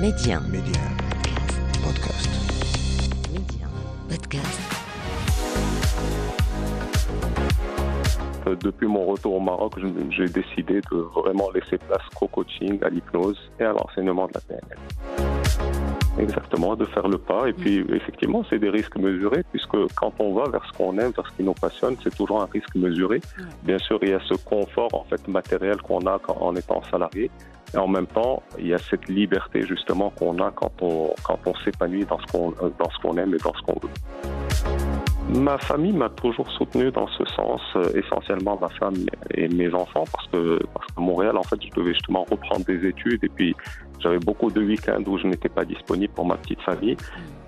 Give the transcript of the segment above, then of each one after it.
Média. Média. Podcast. Média. Podcast. Euh, Depuis mon retour au Maroc, j'ai décidé de vraiment laisser place qu'au coaching, à l'hypnose et à l'enseignement de la PNL. Exactement, de faire le pas. Et puis, effectivement, c'est des risques mesurés, puisque quand on va vers ce qu'on aime, vers ce qui nous passionne, c'est toujours un risque mesuré. Bien sûr, il y a ce confort en fait matériel qu'on a quand- en étant salarié. Et en même temps, il y a cette liberté justement qu'on a quand on, quand on s'épanouit dans ce qu'on ce qu'on aime et dans ce qu'on veut. Ma famille m'a toujours soutenu dans ce sens, euh, essentiellement ma femme et mes enfants, parce que parce qu'à Montréal, en fait, je devais justement reprendre des études et puis j'avais beaucoup de week-ends où je n'étais pas disponible pour ma petite famille.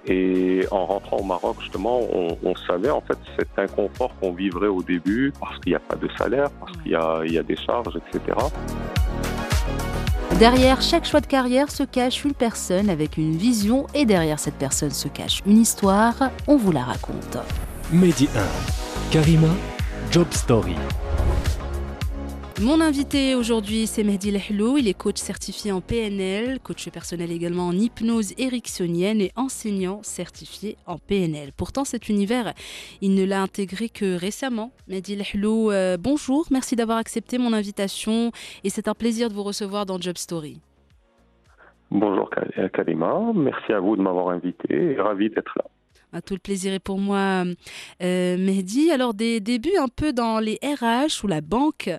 Et en rentrant au Maroc, justement, on, on savait en fait cet inconfort qu'on vivrait au début parce qu'il n'y a pas de salaire, parce qu'il y y a des charges, etc. Derrière chaque choix de carrière se cache une personne avec une vision et derrière cette personne se cache une histoire. On vous la raconte. Mehdi 1. Karima, Job Story. Mon invité aujourd'hui, c'est Mehdi Lehlou. Il est coach certifié en PNL, coach personnel également en hypnose ericksonienne et enseignant certifié en PNL. Pourtant, cet univers, il ne l'a intégré que récemment. Mehdi Lehlou, euh, bonjour. Merci d'avoir accepté mon invitation et c'est un plaisir de vous recevoir dans Job Story. Bonjour Kal- Kalima, merci à vous de m'avoir invité et ravi d'être là. Tout le plaisir est pour moi, euh, Mehdi. Alors, des débuts un peu dans les RH ou la banque.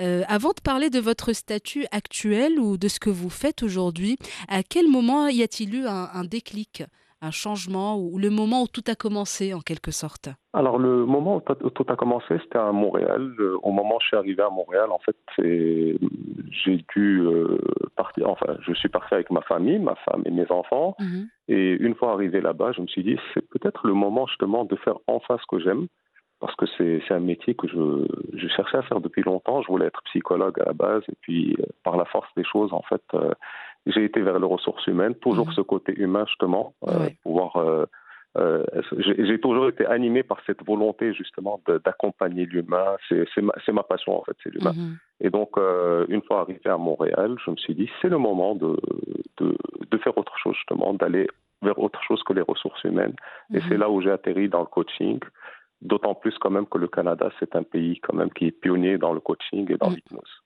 Euh, avant de parler de votre statut actuel ou de ce que vous faites aujourd'hui, à quel moment y a-t-il eu un déclic, un changement ou le moment où tout a commencé en quelque sorte? Alors le moment où tout- a commencé, c'était à Montréal. Le- Au moment où je suis arrivé à Montréal, en fait, j'ai dû euh, partir. Enfin, je suis parti avec ma famille, ma femme et mes enfants. Et une fois arrivé là-bas, je me suis dit, c'est peut-être le moment justement de faire enfin ce que j'aime, parce que c'est un métier que je, je cherchais à faire depuis longtemps. Je voulais être psychologue à la base, et puis euh, par la force des choses, en fait, euh, j'ai été vers les ressources humaines, toujours Mhm. ce côté humain justement, euh, Ouais. pouvoir. euh, euh, j'ai toujours été animé par cette volonté justement d'accompagner l'humain. C'est ma, passion en fait, c'est l'humain. Mhm. Et donc, euh, une fois arrivé à Montréal, je me suis dit, c'est le moment de, de, de faire autre chose, justement, d'aller vers autre chose que les ressources humaines. Et Mhm. c'est là où j'ai atterri dans le coaching. D'autant plus quand même que le Canada, c'est un pays quand même qui est pionnier dans le coaching et dans Mhm. l'hypnose.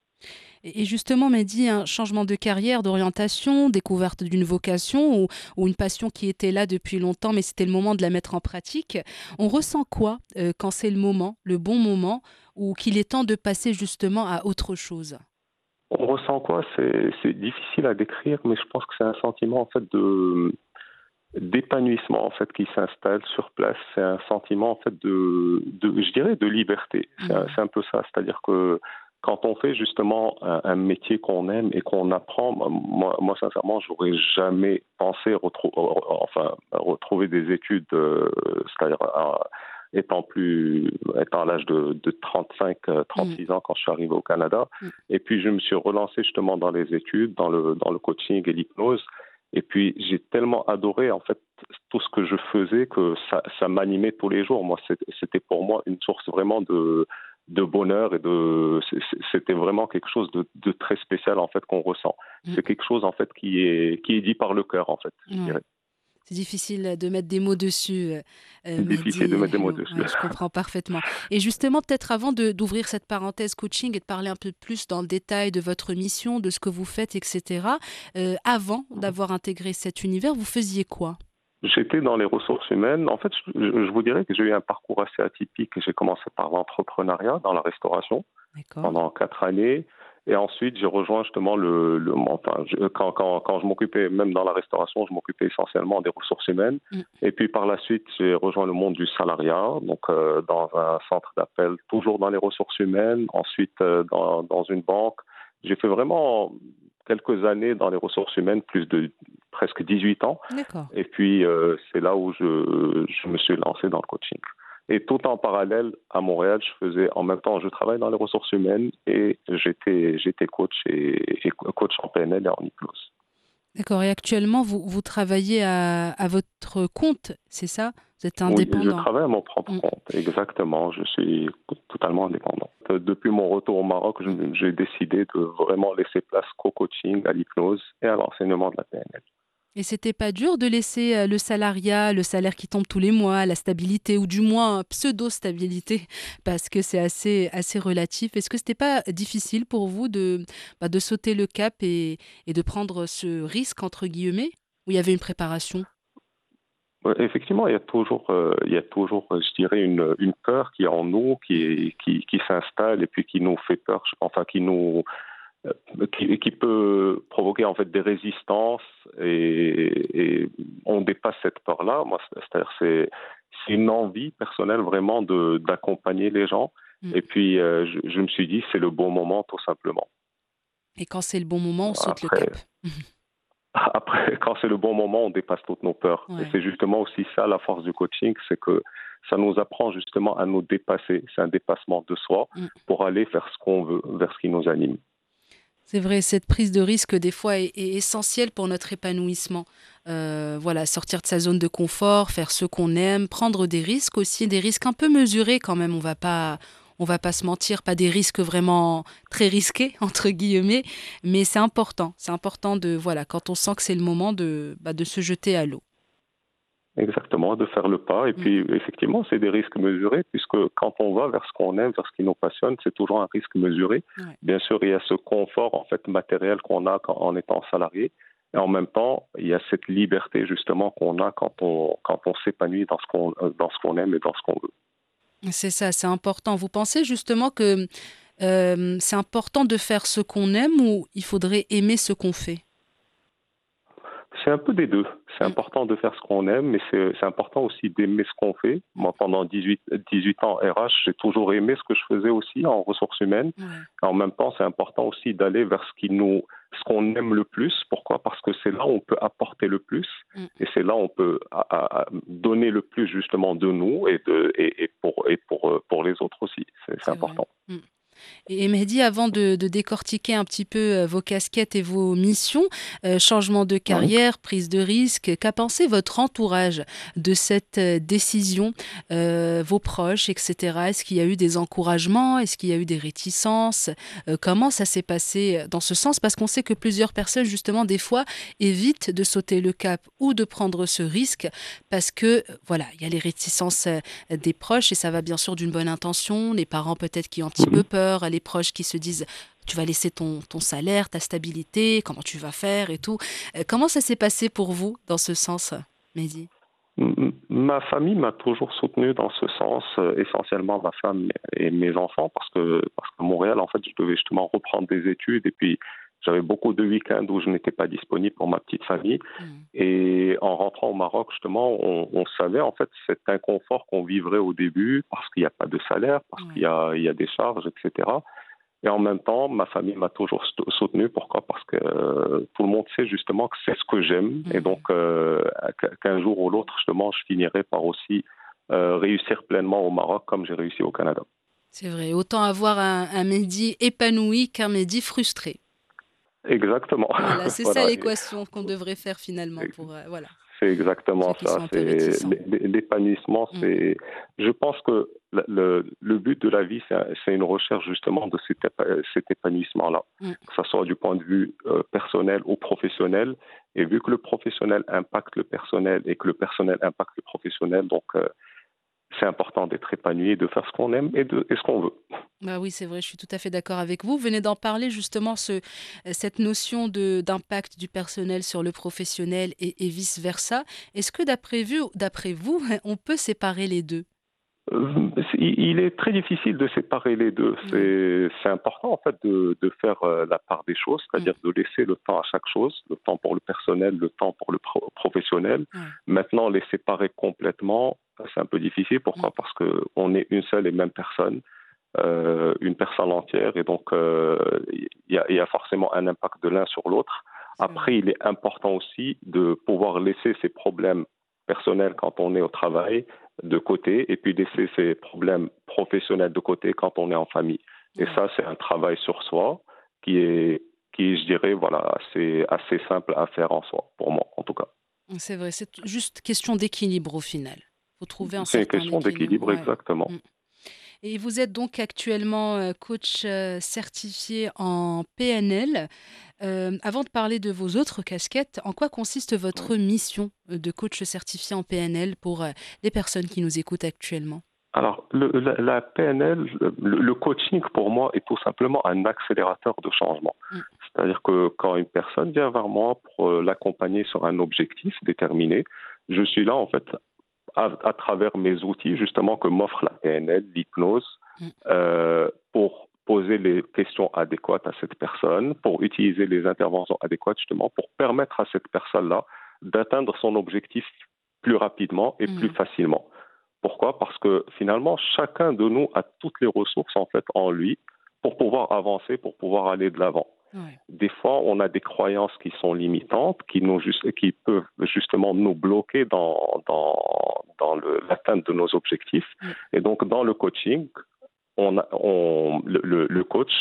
Et justement, Mehdi, un changement de carrière, d'orientation, découverte d'une vocation ou, ou une passion qui était là depuis longtemps, mais c'était le moment de la mettre en pratique. On ressent quoi euh, quand c'est le moment, le bon moment, ou qu'il est temps de passer justement à autre chose? On ressent quoi? C'est c'est difficile à décrire, mais je pense que c'est un sentiment en fait de d'épanouissement en fait qui s'installe sur place. C'est un sentiment en fait de, de je dirais de liberté. C'est un, c'est un peu ça, c'est-à-dire que quand on fait justement un, un métier qu'on aime et qu'on apprend, moi, moi sincèrement, j'aurais jamais pensé enfin retrouver des études, euh, c'est-à-dire à- étant plus étant à l'âge de, de 35 euh, 36 ans quand je suis arrivé au Canada. Mm. et puis je me suis relancé justement dans les études dans le dans le coaching et l'hypnose. Et puis j'ai tellement adoré en fait tout ce que je faisais que ça, ça m'animait tous les jours. Moi c'était pour moi une source vraiment de de bonheur et de c'était vraiment quelque chose de, de très spécial en fait qu'on ressent Mm. c'est quelque chose en fait qui est qui est dit par le cœur en fait je Ouais. dirais. C'est difficile de mettre des mots dessus. euh, C'est difficile de mettre des mots Hello. dessus. Ouais, je comprends parfaitement. Et justement, peut-être avant de- d'ouvrir cette parenthèse coaching et de parler un peu plus dans le détail de votre mission, de ce que vous faites, etc., euh, avant d'avoir intégré cet univers, vous faisiez quoi? J'étais dans les ressources humaines. En fait, je, je vous dirais que j'ai eu un parcours assez atypique. J'ai commencé par l'entrepreneuriat dans la restauration pendant quatre années. Et ensuite, j'ai rejoint justement le. le enfin, je- quand, quand, quand je m'occupais, même dans la restauration, je m'occupais essentiellement des ressources humaines. Mm. Et puis par la suite, j'ai rejoint le monde du salariat, donc euh, dans un centre d'appel, toujours dans les ressources humaines. Ensuite, euh, dans, dans une banque. J'ai fait vraiment quelques années dans les ressources humaines, plus de presque 18 ans. D'accord. Et puis, euh, c'est là où je, je me suis lancé dans le coaching. Et tout en parallèle, à Montréal, je faisais en même temps, je travaille dans les ressources humaines et j'étais, j'étais coach et, et coach en PNL et en hypnose. D'accord. Et actuellement, vous, vous travaillez à, à votre compte, c'est ça? Vous êtes Oui, je indépendant. travaille à mon propre Mm. compte, exactement. Je suis totalement indépendant. Euh, Depuis mon retour au Maroc, je- j'ai décidé de vraiment laisser place qu'au coaching, à l'hypnose et à l'enseignement de la PNL. Et c'était pas dur de laisser euh, le salariat, le salaire qui tombe tous les mois, la stabilité ou du moins pseudo-stabilité parce que c'est assez, assez relatif. Est-ce que c'était pas difficile pour vous de, bah, de sauter le cap et, et de prendre ce risque entre guillemets? Où il y avait une préparation? Effectivement, il y a toujours, euh, il y a toujours, je dirais, une, une peur qui est en nous, qui, qui, qui s'installe et puis qui nous fait peur, enfin qui nous, euh, qui, qui, peut provoquer en fait des résistances et, et on dépasse cette peur-là. Moi, c'est-à-dire c'est c'est une envie personnelle vraiment de d'accompagner les gens. Mm. Et puis euh, je, je, me suis dit c'est le bon moment tout simplement. Et quand c'est le bon moment, on saute Après, le cap. Après, quand c'est le bon moment, on dépasse toutes nos peurs. Ouais. Et c'est justement aussi ça la force du coaching, c'est que ça nous apprend justement à nous dépasser. C'est un dépassement de soi mm. pour aller vers ce qu'on veut, vers ce qui nous anime. C'est vrai, cette prise de risque, des fois, est, est essentielle pour notre épanouissement. Euh, voilà, sortir de sa zone de confort, faire ce qu'on aime, prendre des risques aussi, des risques un peu mesurés quand même. On va pas, on va pas se mentir, pas des risques vraiment très risqués entre guillemets, mais c'est important. C'est important de voilà, quand on sent que c'est le moment de, bah, de se jeter à l'eau. Exactement, de faire le pas. Et puis, mmh. effectivement, c'est des risques mesurés, puisque quand on va vers ce qu'on aime, vers ce qui nous passionne, c'est toujours un risque mesuré. Ouais. Bien sûr, il y a ce confort en fait matériel qu'on a quand, en étant salarié. Et en même temps, il y a cette liberté justement qu'on a quand on, quand on s'épanouit dans ce qu'on dans ce qu'on aime et dans ce qu'on veut. C'est ça, c'est important. Vous pensez justement que euh, c'est important de faire ce qu'on aime ou il faudrait aimer ce qu'on fait? C'est un peu des deux. C'est important de faire ce qu'on aime, mais c'est important aussi d'aimer ce qu'on fait. Moi, pendant 18, 18 ans RH, j'ai toujours aimé ce que je faisais aussi en ressources humaines. Ouais. En même temps, c'est important aussi d'aller vers ce qui nous, ce qu'on aime le plus. Pourquoi? Parce que c'est là où on peut apporter le plus, mm. et c'est là où on peut à, à donner le plus justement de nous et, de, et, et pour, et pour, pour les autres aussi. C'est important. Mm. Et Mehdi, avant de, de, décortiquer un petit peu euh, vos casquettes et vos missions, euh, changement de carrière, oui. prise de risque, qu'a pensé votre entourage de cette euh, décision, euh, vos proches, etc. Est-ce qu'il y a eu des encouragements? Est-ce qu'il y a eu des réticences? Euh, Comment ça s'est passé dans ce sens? Parce qu'on sait que plusieurs personnes, justement, des fois, évitent de sauter le cap ou de prendre ce risque parce que, voilà, il y a les réticences des proches et ça va bien sûr d'une bonne intention, les parents peut-être qui ont un petit peu peur les proches qui se disent tu vas laisser ton, ton salaire, ta stabilité, comment tu vas faire et tout. Euh, comment ça s'est passé pour vous dans ce sens, Mehdi? Ma famille m'a toujours soutenu dans ce sens, euh, essentiellement ma femme et mes enfants, parce que parce qu'à Montréal, en fait, je devais justement reprendre des études et puis j'avais beaucoup de week-ends où je n'étais pas disponible pour ma petite famille. Mmh. Et en rentrant au Maroc, justement, on, on savait en fait cet inconfort qu'on vivrait au début parce qu'il n'y a pas de salaire, parce mmh. qu'il y a, il y a des charges, etc. Et en même temps, ma famille m'a toujours soutenu. Pourquoi? Parce que euh, tout le monde sait justement que c'est ce que j'aime. Mmh. Et donc, euh, qu'un jour ou l'autre, justement, je finirai par aussi euh, réussir pleinement au Maroc comme j'ai réussi au Canada. C'est vrai. Autant avoir un, un Mehdi épanoui qu'un Mehdi frustré. Exactement. Voilà, c'est voilà. ça l'équation qu'on devrait faire finalement pour euh, voilà. C'est exactement ça. L'épanouissement. Mm. C'est. Je pense que le, le, but de la vie, c'est une recherche justement de cet, cet épanouissement-là, mm. que ce soit du point de vue euh, personnel ou professionnel. Et vu que le professionnel impacte le personnel et que le personnel impacte le professionnel, donc euh, c'est important d'être épanoui, de faire ce qu'on aime et, de, et ce qu'on veut. Bah oui, c'est vrai, je suis tout à fait d'accord avec vous. Vous venez d'en parler justement, ce, cette notion d'impact du personnel sur le professionnel et, et vice-versa. Est-ce que d'après vous, vous, on peut séparer les deux? Il est très difficile de séparer les deux. Mmh. C'est important en fait de, de, faire euh, la part des choses, c'est-à-dire mmh. de laisser le temps à chaque chose, le temps pour le personnel, le temps pour le pro professionnel. Maintenant, les séparer complètement, c'est un peu difficile. Pourquoi Parce qu'on est une seule et même personne, euh, une personne entière, et donc il euh, y, a, y, a, forcément un impact de l'un sur l'autre. Après, il est important aussi de pouvoir laisser ses problèmes personnels quand on est au travail de côté, et puis laisser ses problèmes professionnels de côté quand on est en famille. Et ça, c'est un travail sur soi qui est, qui, je dirais, voilà, c'est assez simple à faire en soi, pour moi, en tout cas. C'est vrai, c'est juste question d'équilibre au final faut trouver un C'est une question d'équilibre, ouais. exactement. Mm. Et vous êtes donc actuellement euh, coach euh, certifié en PNL. Euh, avant de parler de vos autres casquettes, en quoi consiste votre mission de coach certifié en PNL pour les personnes qui nous écoutent actuellement? Alors, le, la, PNL, le, coaching pour moi est tout simplement un accélérateur de changement. Mm. C'est-à-dire que quand une personne vient vers moi pour l'accompagner sur un objectif déterminé, je suis là en fait à, travers mes outils justement que m'offre la PNL, l'hypnose, mm. euh, pour poser les questions adéquates à cette personne, pour utiliser les interventions adéquates justement pour permettre à cette personne-là d'atteindre son objectif plus rapidement et mm. plus facilement. Pourquoi? Parce que finalement, chacun de nous a toutes les ressources en fait en lui pour pouvoir avancer, pour pouvoir aller de l'avant. Des fois, on a des croyances qui sont limitantes, qui, nous, qui peuvent justement nous bloquer dans, dans, dans l'atteinte de nos objectifs. Et donc, dans le coaching, on, on, le, le coach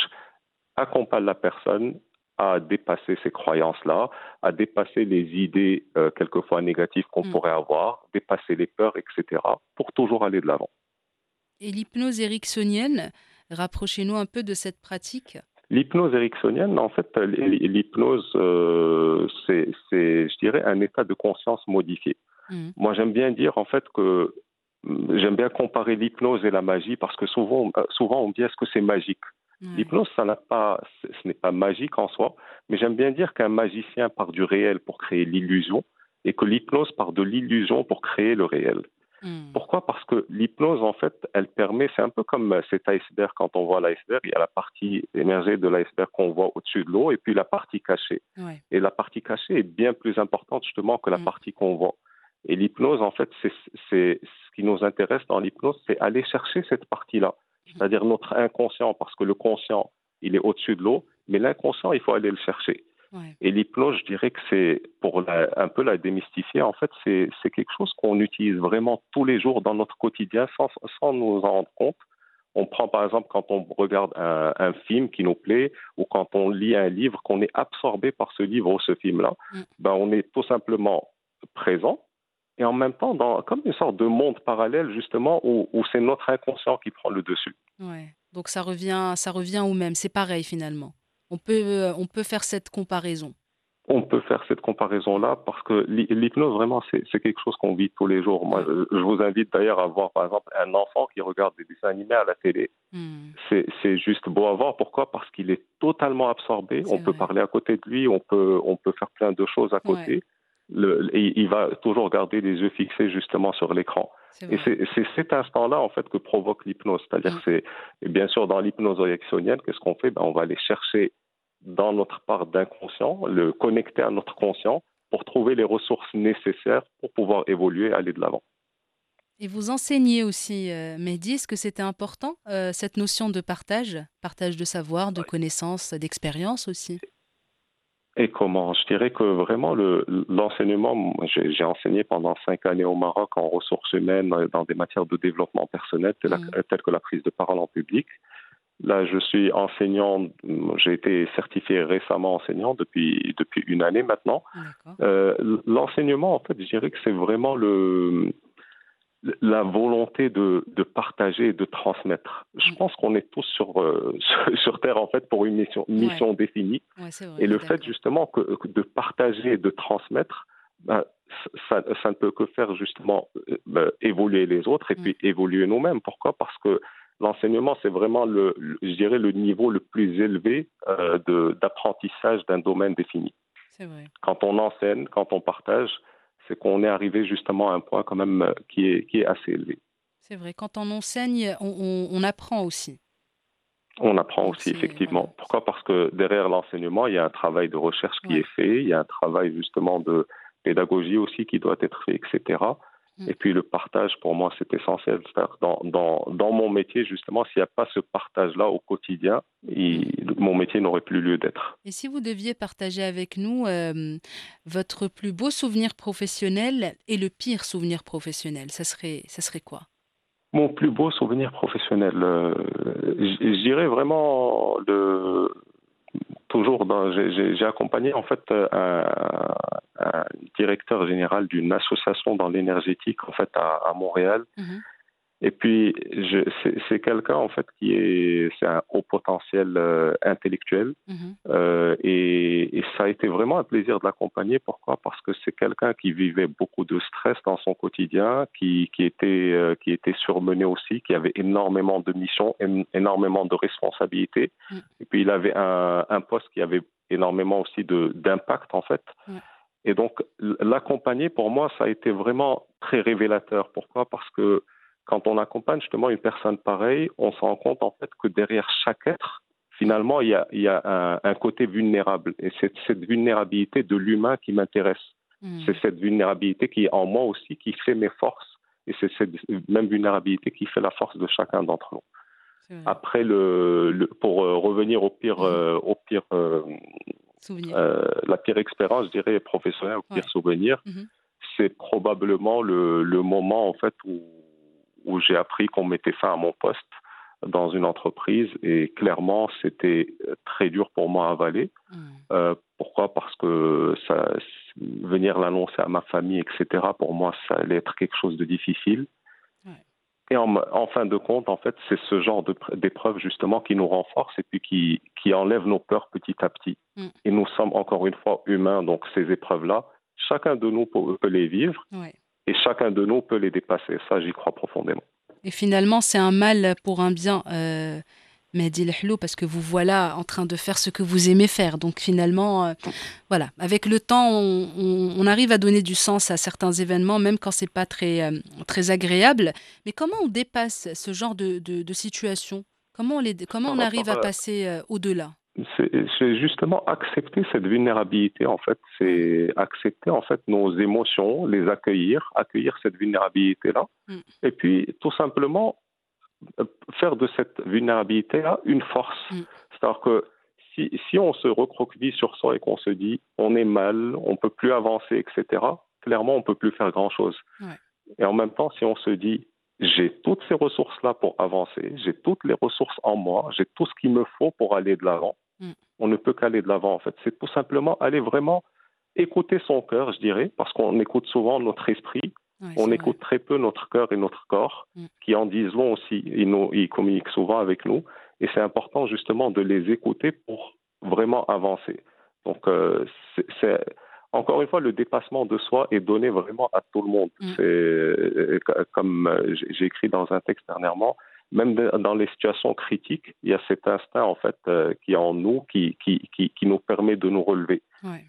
accompagne la personne à dépasser ces croyances-là, à dépasser les idées euh, quelquefois négatives qu'on mm. pourrait avoir, dépasser les peurs, etc., pour toujours aller de l'avant. Et l'hypnose ericksonienne, rapprochez-nous un peu de cette pratique? L'hypnose ericksonienne, en fait, l'hypnose, euh, c'est, je dirais, un état de conscience modifié. Mm. Moi, j'aime bien dire, en fait, que j'aime bien comparer l'hypnose et la magie parce que souvent, euh, souvent on dit est-ce que c'est magique? L'hypnose, ça n'a pas, ce n'est pas magique en soi, mais j'aime bien dire qu'un magicien part du réel pour créer l'illusion et que l'hypnose part de l'illusion pour créer le réel. Hmm. Pourquoi? Parce que l'hypnose, en fait, elle permet, c'est un peu comme cet iceberg, quand on voit l'iceberg, il y a la partie émergée de l'iceberg qu'on voit au-dessus de l'eau et puis la partie cachée. Et la partie cachée est bien plus importante justement que la hmm. partie qu'on voit. Et l'hypnose, en fait, c'est ce qui nous intéresse dans l'hypnose, c'est aller chercher cette partie-là c'est-à-dire notre inconscient, parce que le conscient, il est au-dessus de l'eau, mais l'inconscient, il faut aller le chercher. Et l'hypnose, je dirais que c'est, pour un peu la démystifier, en fait, c'est quelque chose qu'on utilise vraiment tous les jours dans notre quotidien sans, sans nous en rendre compte. On prend par exemple quand on regarde un, un, film qui nous plaît ou quand on lit un livre, qu'on est absorbé par ce livre ou ce film-là, mm. ben on est tout simplement présent, et en même temps dans, comme une sorte de monde parallèle justement où, c'est notre inconscient qui prend le dessus. Ouais. Donc ça revient, ça revient au même, c'est pareil finalement. On peut, euh, on peut faire cette comparaison. On peut faire cette comparaison-là parce que l'hypnose, vraiment, c'est quelque chose qu'on vit tous les jours. Moi, je vous invite d'ailleurs à voir, par exemple, un enfant qui regarde des dessins animés à la télé. Hmm. C'est juste beau à voir. Pourquoi? Parce qu'il est totalement absorbé. On peut parler à côté de lui, on peut, on peut faire plein de choses à côté le, il va toujours garder les yeux fixés justement sur l'écran. Et c'est cet instant-là, en fait, que provoque l'hypnose. C'est-à-dire, mm. c'est, bien sûr, dans l'hypnose réactionnelle, qu'est-ce qu'on fait? Ben, On va aller chercher dans notre part d'inconscient, le connecter à notre conscient pour trouver les ressources nécessaires pour pouvoir évoluer, aller de l'avant. Et vous enseignez aussi, euh, Mehdi, est-ce que c'était important, euh, cette notion de partage, partage de savoir, de connaissances, d'expérience aussi? Et comment Je dirais que vraiment l'enseignement, j'ai enseigné pendant cinq années au Maroc en ressources humaines dans des matières de développement personnel telles, mmh. que la prise de parole en public. Là, je suis enseignant, j'ai été certifié récemment enseignant depuis, depuis une année maintenant. Euh, l'enseignement, en fait, je dirais que c'est vraiment le, la volonté de, de, partager et de transmettre. Je mm. pense qu'on est tous sur, euh, sur Terre en fait pour une mission, mission définie. et le fait justement que, de partager et de transmettre, ben, ça, ça, ne peut que faire justement euh, ben, évoluer les autres et mm. puis évoluer nous-mêmes. Pourquoi? Parce que l'enseignement, c'est vraiment, le, je dirais, le niveau le plus élevé euh, d'apprentissage d'un domaine défini. Vrai. Quand on enseigne, quand on partage, c'est qu'on est arrivé justement à un point quand même euh, qui est, qui est assez élevé. C'est vrai, quand on enseigne, on, apprend aussi. On apprend aussi, effectivement. Pourquoi? Parce que derrière l'enseignement, il y a un travail de recherche qui est fait, il y a un travail justement de pédagogie aussi qui doit être fait, etc. Et puis le partage, pour moi, c'est essentiel. Dans, dans, dans, mon métier, justement, s'il n'y a pas ce partage-là au quotidien, mon métier n'aurait plus lieu d'être. Et si vous deviez partager avec nous euh, votre plus beau souvenir professionnel et le pire souvenir professionnel, ça serait, ça serait quoi? Mon plus beau souvenir professionnel, euh, je dirais vraiment le, toujours j'ai accompagné en fait un, directeur général d'une association dans l'énergétique en fait à, Montréal. Mhm. Et puis, c'est quelqu'un en fait qui est, c'est un haut potentiel euh, intellectuel, mhm. euh, et, et, ça a été vraiment un plaisir de l'accompagner. Pourquoi? Parce que c'est quelqu'un qui vivait beaucoup de stress dans son quotidien, qui, qui était, euh, qui était surmené aussi, qui avait énormément de missions, énormément de responsabilités. Mm. Et puis, il avait un, un, poste qui avait énormément aussi de d'impact en fait. Et donc, l'accompagner pour moi, ça a été vraiment très révélateur. Pourquoi? Parce que quand on accompagne justement une personne pareille, on se rend compte en fait que derrière chaque être, finalement, il y a, il y a un, côté vulnérable. Et c'est cette vulnérabilité de l'humain qui m'intéresse. Hmm. C'est cette vulnérabilité qui est en moi aussi, qui fait mes forces. Et c'est cette même vulnérabilité qui fait la force de chacun d'entre nous. Après, le, pour euh, revenir au pire, hmm. euh, au pire, euh, la pire expérience, je dirais professionnelle, au pire souvenir, hmm. c'est probablement le, le, moment en fait où où j'ai appris qu'on mettait fin à mon poste dans une entreprise et clairement c'était très dur pour moi à avaler. Hmm. Euh, pourquoi? Parce que ça, venir l'annoncer à ma famille, etc. Pour moi, ça allait être quelque chose de difficile. Et en, fin de compte, en fait, c'est ce genre d'épreuve justement qui nous renforce et puis qui, qui enlève nos peurs petit à petit. Hmm. Et nous sommes encore une fois humains, donc ces épreuves-là, chacun de nous peut, les vivre et chacun de nous peut les dépasser. Ça, j'y crois profondément. Et finalement, c'est un mal pour un bien, euh, Mehdi parce que vous voilà en train de faire ce que vous aimez faire. Donc finalement, euh, voilà, avec le temps, on, arrive à donner du sens à certains événements, même quand c'est pas très, euh, très agréable. Mais comment on dépasse ce genre de, de, situation? Comment on, les, comment on arrive à passer euh, au-delà? C'est justement accepter cette vulnérabilité en fait, c'est accepter en fait nos émotions, les accueillir, accueillir cette vulnérabilité là, mm. et puis tout simplement euh, faire de cette vulnérabilité là une force. Mm. C'est-à-dire que si, si on se recroqueville sur soi et qu'on se dit on est mal, on peut plus avancer, etc. Clairement, on peut plus faire grand chose. Et en même temps, si on se dit j'ai toutes ces ressources-là pour avancer, j'ai toutes les ressources en moi, j'ai tout ce qu'il me faut pour aller de l'avant. Mm. On ne peut qu'aller de l'avant, en fait. C'est tout simplement aller vraiment écouter son cœur, je dirais, parce qu'on écoute souvent notre esprit, on écoute très peu notre cœur et notre corps, mm. qui en disent long aussi. Ils, nous, ils communiquent souvent avec nous, et c'est important justement de les écouter pour vraiment avancer. Donc, euh, c'est encore une fois, le dépassement de soi est donné vraiment à tout le monde. Mm. C'est euh, comme euh, j'ai écrit dans un texte dernièrement, même dans les situations critiques, il y a cet instinct en fait euh, qui est en nous, qui, qui, qui, qui, nous permet de nous relever.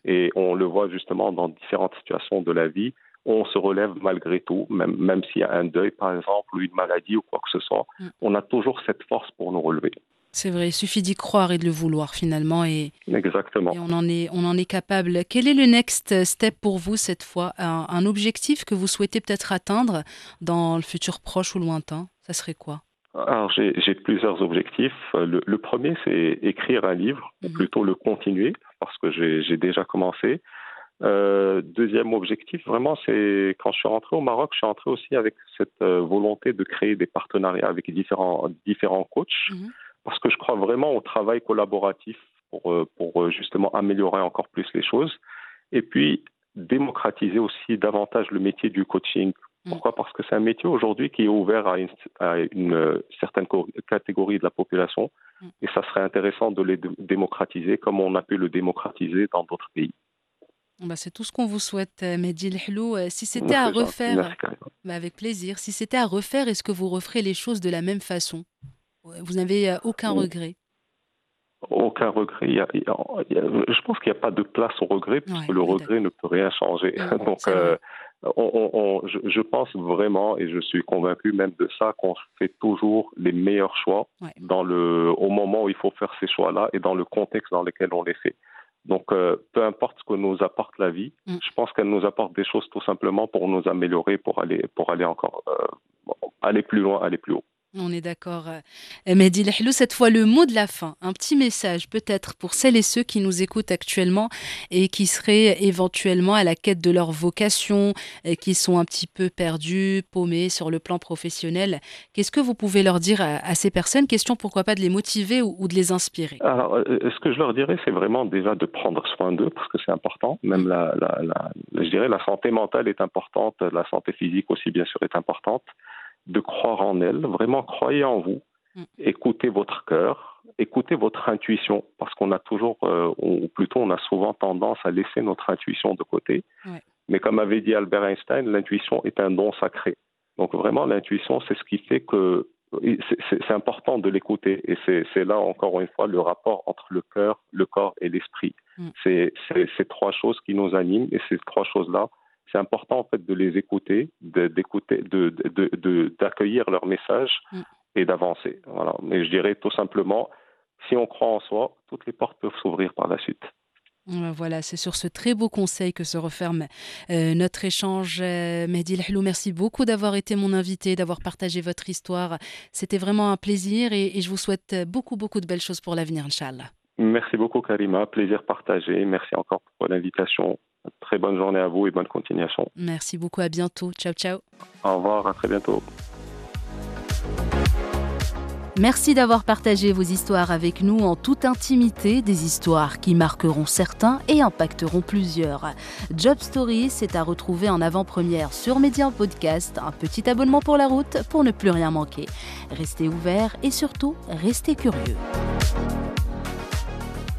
Et on le voit justement dans différentes situations de la vie. On se relève malgré tout, même, même s'il y a un deuil par exemple, ou une maladie ou quoi que ce soit. Mm. On a toujours cette force pour nous relever. C'est vrai, il suffit d'y croire et de le vouloir finalement. Et, Exactement. Et on, en est, on en est capable. Quel est le next step pour vous cette fois? Un, objectif que vous souhaitez peut-être atteindre dans le futur proche ou lointain? Ça serait quoi? Alors, j'ai plusieurs objectifs. Le, le premier, c'est écrire un livre, ou mhm. plutôt le continuer, parce que j'ai déjà commencé. Euh, deuxième objectif, vraiment, c'est quand je suis rentré au Maroc, je suis rentré aussi avec cette euh, volonté de créer des partenariats avec différents, différents coachs. Mhm parce que je crois vraiment au travail collaboratif pour, euh, pour euh, justement améliorer encore plus les choses. Et puis, démocratiser aussi davantage le métier du coaching. Mm. Pourquoi? Parce que c'est un métier aujourd'hui qui est ouvert à une, à une, euh, certaine catégorie de la population mm. et ça serait intéressant de le démocratiser comme on a pu le démocratiser dans d'autres pays. Bah, c'est tout ce qu'on vous souhaite, Mehdi Helou. Si c'était à refaire, bah, avec plaisir, si c'était à refaire, est-ce que vous referez les choses de la même façon? Vous n'avez euh, aucun regret? Aucun regret. je pense qu'il n'y a pas de place au regret, puisque le regret ne peut rien changer. Donc, euh, je, pense vraiment, et je suis convaincu même de ça, qu'on fait toujours les meilleurs choix dans le, au moment où il faut faire ces choix-là et dans le contexte dans lequel on les fait. Donc, euh, peu importe ce que nous apporte la vie, mm. je pense qu'elle nous apporte des choses tout simplement pour nous améliorer, pour aller, pour aller encore, aller plus loin, aller plus haut. On est d'accord. Euh, Mehdi Lehlou, cette fois le mot de la fin, un petit message peut-être pour celles et ceux qui nous écoutent actuellement et qui seraient éventuellement à la quête de leur vocation, et qui sont un petit peu perdus, paumés sur le plan professionnel. Qu'est-ce que vous pouvez leur dire à, ces personnes? Question pourquoi pas de les motiver ou, de les inspirer? Alors, euh, ce que je leur dirais, c'est vraiment déjà de prendre soin d'eux parce que c'est important. Même la, je dirais, la santé mentale est importante, la santé physique aussi bien sûr est importante de croire en elle, vraiment croyez en vous, mm. écoutez votre cœur, écoutez votre intuition, parce qu'on a toujours, euh, ou plutôt on a souvent tendance à laisser notre intuition de côté. Mais comme avait dit Albert Einstein, l'intuition est un don sacré. Donc vraiment, l'intuition, c'est ce qui fait que c'est important de l'écouter. Et c'est là, encore une fois, le rapport entre le cœur, le corps et l'esprit. Mm. C'est ces trois choses qui nous animent et ces trois choses-là, c'est important en fait de les écouter, d'écouter, d'accueillir de, leur message mm. et d'avancer. Voilà. Mais je dirais tout simplement, si on croit en soi, toutes les portes peuvent s'ouvrir par la suite. Voilà, c'est sur ce très beau conseil que se referme euh, notre échange. Euh, Mehdi Lhlou, merci beaucoup d'avoir été mon invité, d'avoir partagé votre histoire. C'était vraiment un plaisir et, et, je vous souhaite beaucoup, beaucoup de belles choses pour l'avenir, Inch'Allah. Merci beaucoup, Karima. Plaisir partagé. Merci encore pour l'invitation. Très bonne journée à vous et bonne continuation. Merci beaucoup. À bientôt. Ciao, ciao. Au revoir. À très bientôt. Merci d'avoir partagé vos histoires avec nous en toute intimité, des histoires qui marqueront certains et impacteront plusieurs. Job Story, c'est à retrouver en avant-première sur Média Podcast, un petit abonnement pour la route pour ne plus rien manquer. Restez ouverts et surtout, restez curieux.